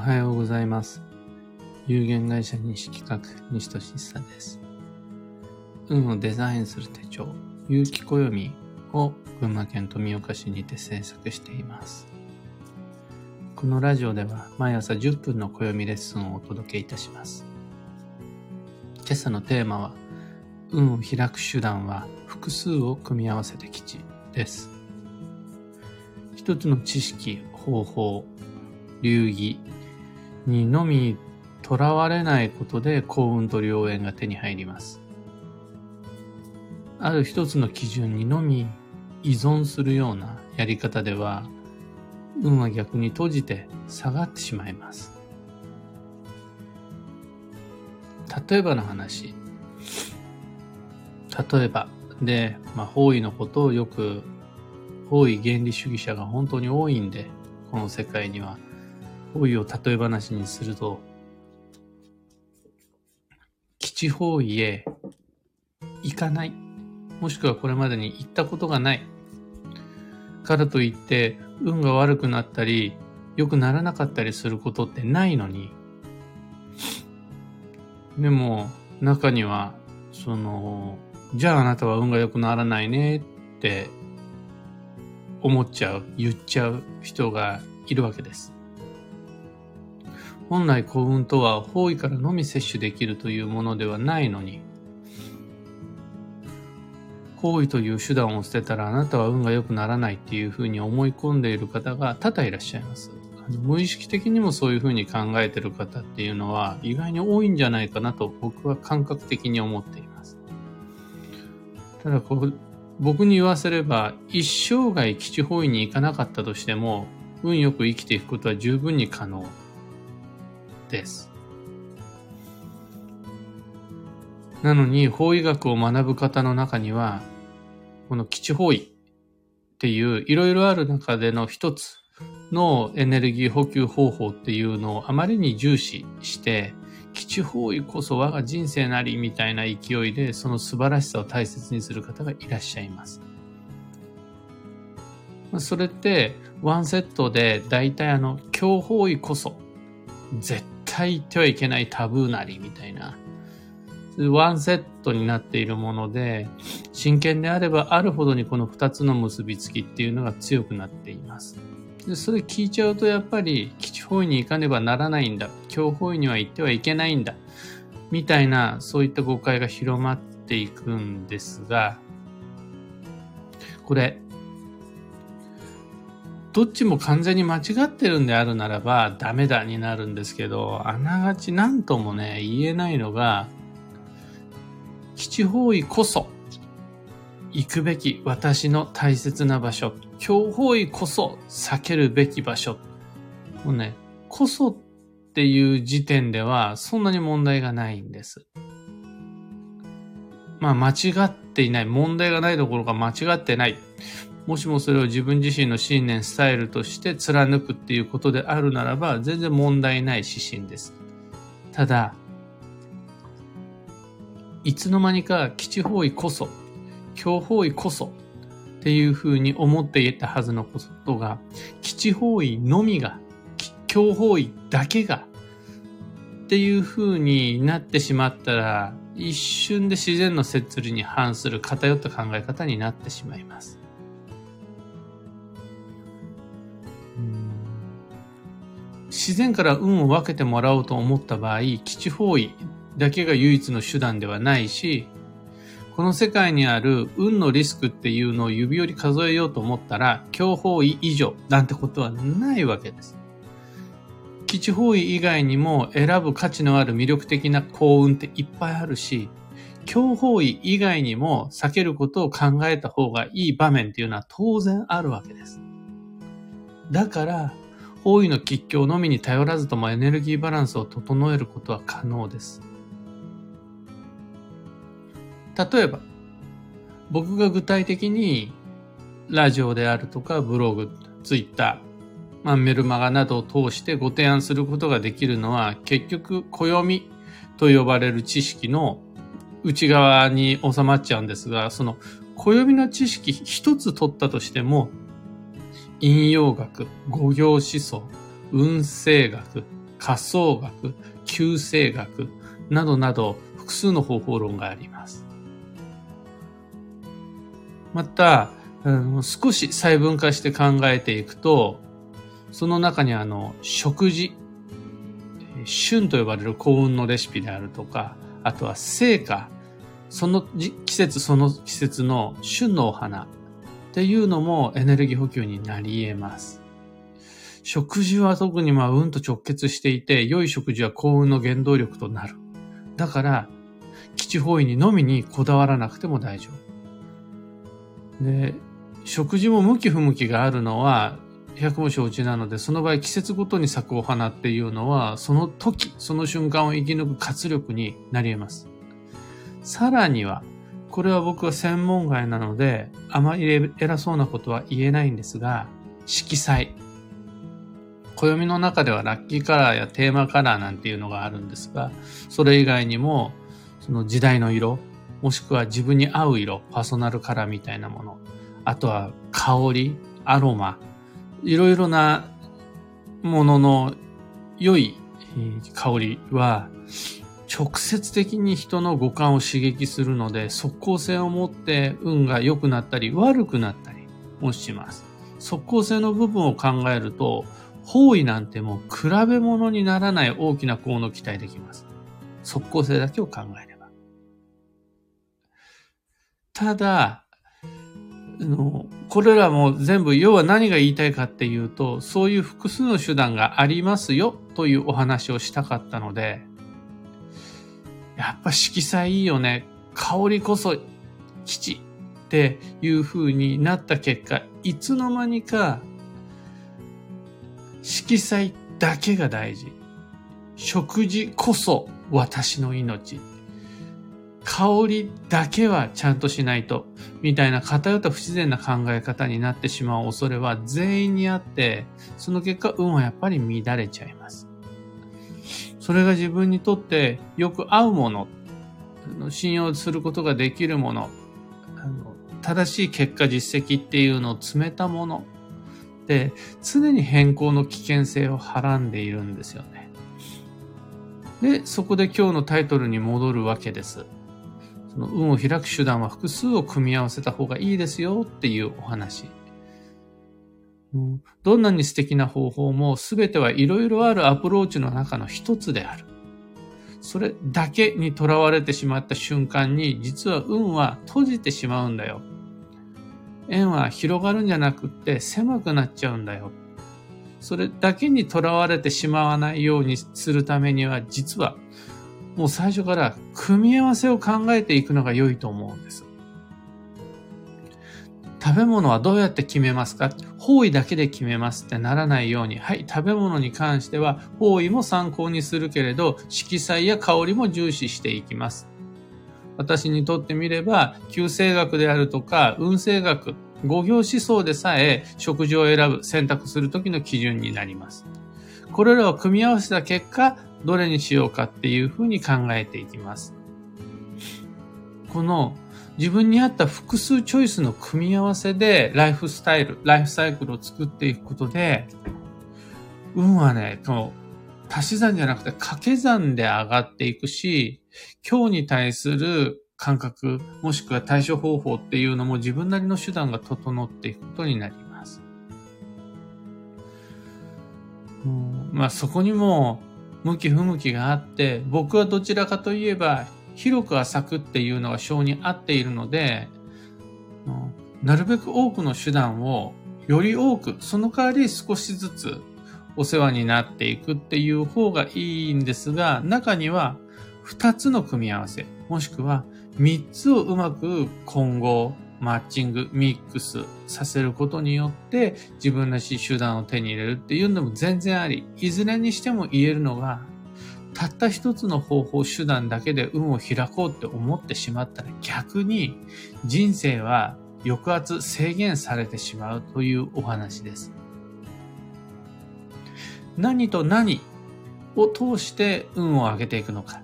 はようございます。有限会社西企画、西俊久です。運をデザインする手帳、有機暦を群馬県富岡市にて制作しています。このラジオでは毎朝10分の暦レッスンをお届けいたします。今朝のテーマは、運を開く手段は複数を組み合わせて吉です。一つの知識、方法、流儀にのみとらわれないことで幸運と良縁が手に入ります。ある一つの基準にのみ依存するようなやり方では、運は逆に閉じて下がってしまいます。例えばの話。例えばで、まあ、方位のことをよく、方位原理主義者が本当に多いんで、この世界には方位を例え話にすると、基地方位へ行かない。もしくはこれまでに行ったことがない。からといって、運が悪くなったり、良くならなかったりすることってないのに。でも、中には、その、じゃああなたは運が良くならないねって思っちゃう、言っちゃう人がいるわけです。本来幸運とは方位からのみ摂取できるというものではないのに、方位という手段を捨てたらあなたは運が良くならないっていうふうに思い込んでいる方が多々いらっしゃいます。無意識的にもそういうふうに考えてる方っていうのは意外に多いんじゃないかなと僕は感覚的に思っています。ただこう、僕に言わせれば一生涯基地方位に行かなかったとしても運よく生きていくことは十分に可能です。なのに、法医学を学ぶ方の中には、この基地方位っていういろいろある中での一つのエネルギー補給方法っていうのをあまりに重視して、基地方位こそ我が人生なりみたいな勢いでその素晴らしさを大切にする方がいらっしゃいます。それってワンセットで大体あの強方位こそ絶対言ってはいけないタブーなりみたいな、ワンセットになっているもので、真剣であればあるほどにこの二つの結びつきっていうのが強くなっています。でそれ聞いちゃうとやっぱり基地方位に行かねばならないんだ。強方位には行ってはいけないんだ。みたいな、そういった誤解が広まっていくんですが、これ、どっちも完全に間違ってるんであるならばダメだになるんですけど、あながち何ともね、言えないのが、基地方位こそ、行くべき私の大切な場所、強方位こそ避けるべき場所。もうね、こそっていう時点ではそんなに問題がないんです。まあ間違っていない。問題がないどころか間違ってない。もしもそれを自分自身の信念、スタイルとして貫くっていうことであるならば、全然問題ない指針です。ただ、いつの間にか基地方位こそ、強方位こそっていうふうに思っていたはずのことが、基地方位のみが、強方位だけがっていうふうになってしまったら、一瞬で自然の摂理に反する偏った考え方になってしまいます。自然から運を分けてもらおうと思った場合、基地方位だけが唯一の手段ではないし、この世界にある運のリスクっていうのを指折り数えようと思ったら、強方位以上なんてことはないわけです。基地方位以外にも選ぶ価値のある魅力的な幸運っていっぱいあるし、強方位以外にも避けることを考えた方がいい場面っていうのは当然あるわけです。だから、方位の吉凶のみに頼らずともエネルギーバランスを整えることは可能です。例えば、僕が具体的にラジオであるとかブログ、ツイッター、まあ、メルマガなどを通してご提案することができるのは結局暦と呼ばれる知識の内側に収まっちゃうんですが、その暦の知識一つ取ったとしても引用学、五行思想、運勢学、仮想学、旧生学などなど複数の方法論があります。また、うん、少し細分化して考えていくと、その中にあの、食事、旬と呼ばれる幸運のレシピであるとか、あとは成果、その季節その季節の旬のお花っていうのもエネルギー補給になり得ます。食事は特にまあ運と直結していて、良い食事は幸運の原動力となる。だから、基地方位にのみにこだわらなくても大丈夫。で、食事も向き不向きがあるのは、百も承知なので、その場合季節ごとに咲くお花っていうのは、その時、その瞬間を生き抜く活力になり得ます。さらには、これは僕は専門外なので、あまり偉そうなことは言えないんですが、色彩。暦の中ではラッキーカラーやテーマカラーなんていうのがあるんですが、それ以外にも、その時代の色、もしくは自分に合う色、パーソナルカラーみたいなもの、あとは香り、アロマ、いろいろなものの良い香りは、直接的に人の五感を刺激するので、即効性を持って運が良くなったり悪くなったりもします。即効性の部分を考えると、方位なんてもう比べ物にならない大きな効能期待できます。即効性だけを考えれば。ただ、の、これらも全部、要は何が言いたいかっていうと、そういう複数の手段がありますよというお話をしたかったので、やっぱ色彩いいよね。香りこそ基地っていう風になった結果、いつの間にか色彩だけが大事。食事こそ私の命。香りだけはちゃんとしないと、みたいな偏った不自然な考え方になってしまう恐れは全員にあって、その結果運はやっぱり乱れちゃいます。それが自分にとってよく合うもの、信用することができるもの、正しい結果実績っていうのを詰めたもので常に変更の危険性をはらんでいるんですよね。で、そこで今日のタイトルに戻るわけです。その運を開く手段は複数を組み合わせた方がいいですよっていうお話。どんなに素敵な方法も全てはいろいろあるアプローチの中の一つである。それだけにとらわれてしまった瞬間に実は運は閉じてしまうんだよ。縁は広がるんじゃなくって狭くなっちゃうんだよ。それだけにとらわれてしまわないようにするためには実はもう最初から組み合わせを考えていくのが良いと思うんです。食べ物はどうやって決めますか？方位だけで決めますってならないように、はい、食べ物に関しては方位も参考にするけれど、色彩や香りも重視していきます。私にとってみれば、旧星学であるとか、運勢学、五行思想でさえ食事を選ぶ、選択するときの基準になります。これらを組み合わせた結果、どれにしようかっていうふうに考えていきます。この自分に合った複数チョイスの組み合わせでライフスタイル、ライフサイクルを作っていくことで、運はね、この足し算じゃなくて掛け算で上がっていくし、今日に対する感覚、もしくは対処方法っていうのも自分なりの手段が整っていくことになります。まあそこにも向き不向きがあって、僕はどちらかといえば広く浅くっていうのが性に合っているので、なるべく多くの手段をより多く、その代わり少しずつお世話になっていくっていう方がいいんですが、中には2つの組み合わせ、もしくは3つをうまく混合、マッチング、ミックスさせることによって自分らしい手段を手に入れるっていうのも全然あり、いずれにしても言えるのがたった一つの方法、手段だけで運を開こうって思ってしまったら逆に人生は抑圧、制限されてしまうというお話です。何と何を通して運を上げていくのか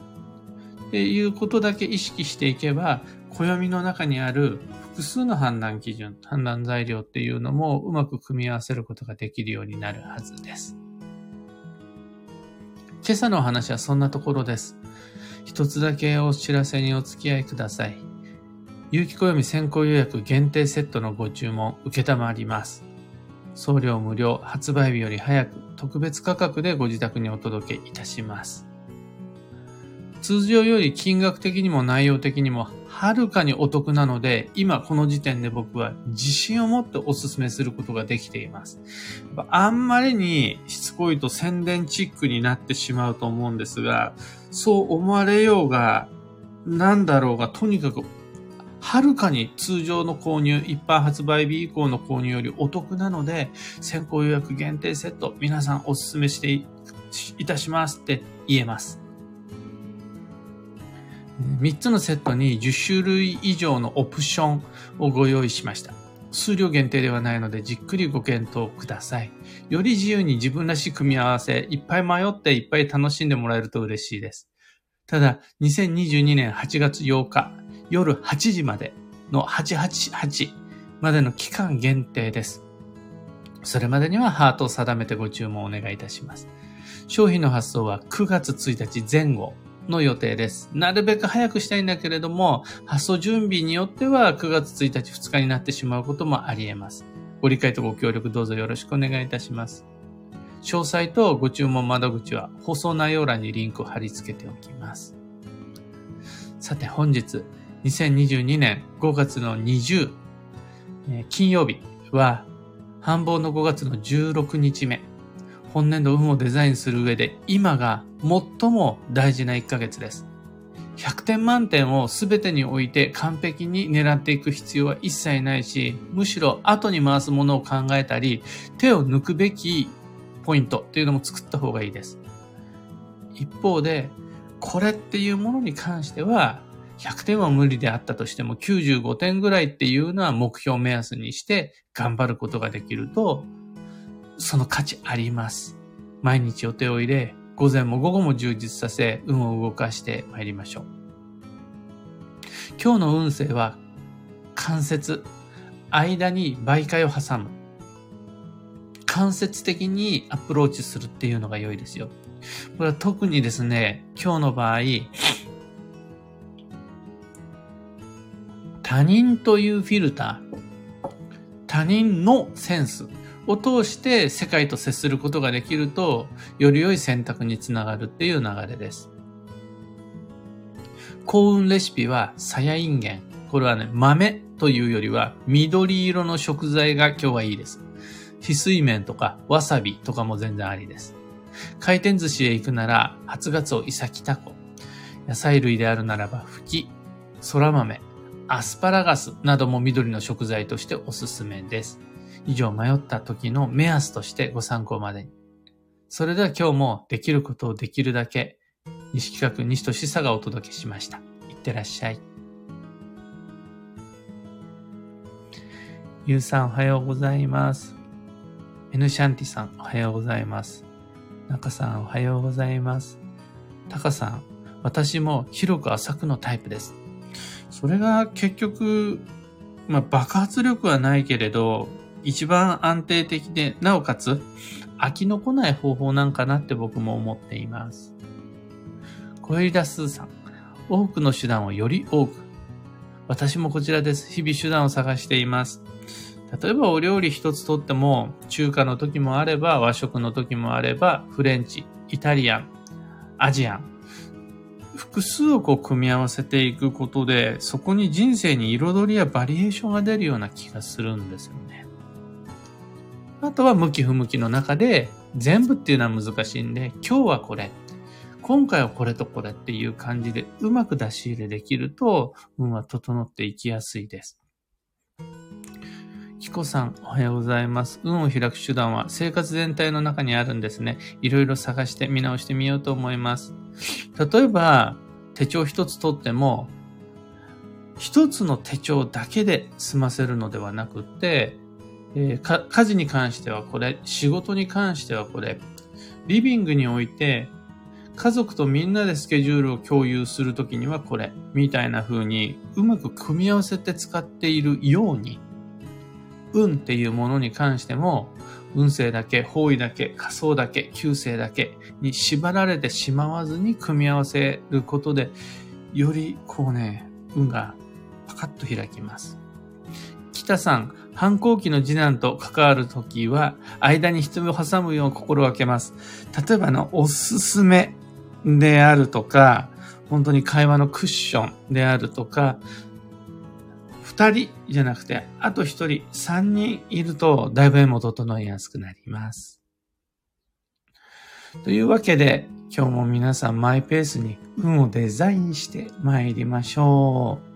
っていうことだけ意識していけば、暦の中にある複数の判断基準、判断材料っていうのもうまく組み合わせることができるようになるはずです。今朝の話はそんなところです。一つだけお知らせにお付き合いください。有機暦先行予約限定セットのご注文受けたまります。送料無料、発売日より早く特別価格でご自宅にお届けいたします。通常より金額的にも内容的にもはるかにお得なので、今この時点で僕は自信を持ってお勧めすることができています。あんまりにしつこいと宣伝チックになってしまうと思うんですが、そう思われようが、なんだろうが、とにかく、はるかに通常の購入、一般発売日以降の購入よりお得なので、先行予約限定セット、皆さんお勧めしていたしますって言えます。3つのセットに10種類以上のオプションをご用意しました。数量限定ではないのでじっくりご検討ください。より自由に自分らしい組み合わせ、いっぱい迷っていっぱい楽しんでもらえると嬉しいです。ただ、2022年8月8日夜8時までの888までの期間限定です。それまでにはハートを定めてご注文をお願いいたします。商品の発送は9月1日前後の予定です。なるべく早くしたいんだけれども、発送準備によっては9月1日2日になってしまうこともあり得ます。ご理解とご協力どうぞよろしくお願いいたします。詳細とご注文窓口は放送内容欄にリンクを貼り付けておきます。さて本日、2022年5月の20、金曜日は、繁忙の5月の16日目。本年度運をデザインする上で今が最も大事な1ヶ月です。100点満点を全てにおいて完璧に狙っていく必要は一切ないし、むしろ後に回すものを考えたり、手を抜くべきポイントっていうのも作った方がいいです。一方で、これっていうものに関しては、100点は無理であったとしても95点ぐらいっていうのは目標目安にして頑張ることができると、その価値あります。毎日予定を入れ、午前も午後も充実させ、運を動かして参りましょう。今日の運勢は、関節、間に媒介を挟む。間接的にアプローチするっていうのが良いですよ。これは特にですね、今日の場合、他人というフィルター、他人のセンス、を通して世界と接することができると、より良い選択につながるっていう流れです。幸運レシピは、さやいんげん。これはね、豆というよりは、緑色の食材が今日はいいです。翡翠麺とか、わさびとかも全然ありです。回転寿司へ行くなら、初ガツオ、イサキタコ。野菜類であるならば、ふき、空豆、アスパラガスなども緑の食材としておすすめです。以上迷った時の目安としてご参考までに。それでは今日もできることをできるだけ、西企画西俊さがお届けしました。いってらっしゃい。ゆうさんおはようございます。エヌシャンティさんおはようございます。中さんおはようございます。タカさん、私も広く浅くのタイプです。それが結局、まあ、爆発力はないけれど、一番安定的で、なおかつ飽きのこない方法なんかなって僕も思っています。小エリダスーさん、多くの手段をより多く。私もこちらです。日々手段を探しています。例えばお料理一つとっても、中華の時もあれば、和食の時もあれば、フレンチ、イタリアン、アジアン。複数をこう組み合わせていくことで、そこに人生に彩りやバリエーションが出るような気がするんですよね。あとは向き不向きの中で全部っていうのは難しいんで、今日はこれ、今回はこれとこれっていう感じでうまく出し入れできると運は整っていきやすいです。キコさん、おはようございます。運を開く手段は生活全体の中にあるんですね。いろいろ探して見直してみようと思います。例えば、手帳一つ取っても、一つの手帳だけで済ませるのではなくって、えー、家事に関してはこれ、仕事に関してはこれ、リビングにおいて、家族とみんなでスケジュールを共有するときにはこれ、みたいな風に、うまく組み合わせて使っているように、運っていうものに関しても、運勢だけ、方位だけ、仮想だけ、旧世だけに縛られてしまわずに組み合わせることで、よりこうね、運がパカッと開きます。北さん、反抗期の次男と関わるときは、間に人を挟むよう心がけます。例えばの、おすすめであるとか、本当に会話のクッションであるとか、二人じゃなくて、あと一人、三人いると、だいぶ絵も整いやすくなります。というわけで、今日も皆さんマイペースに運をデザインして参りましょう。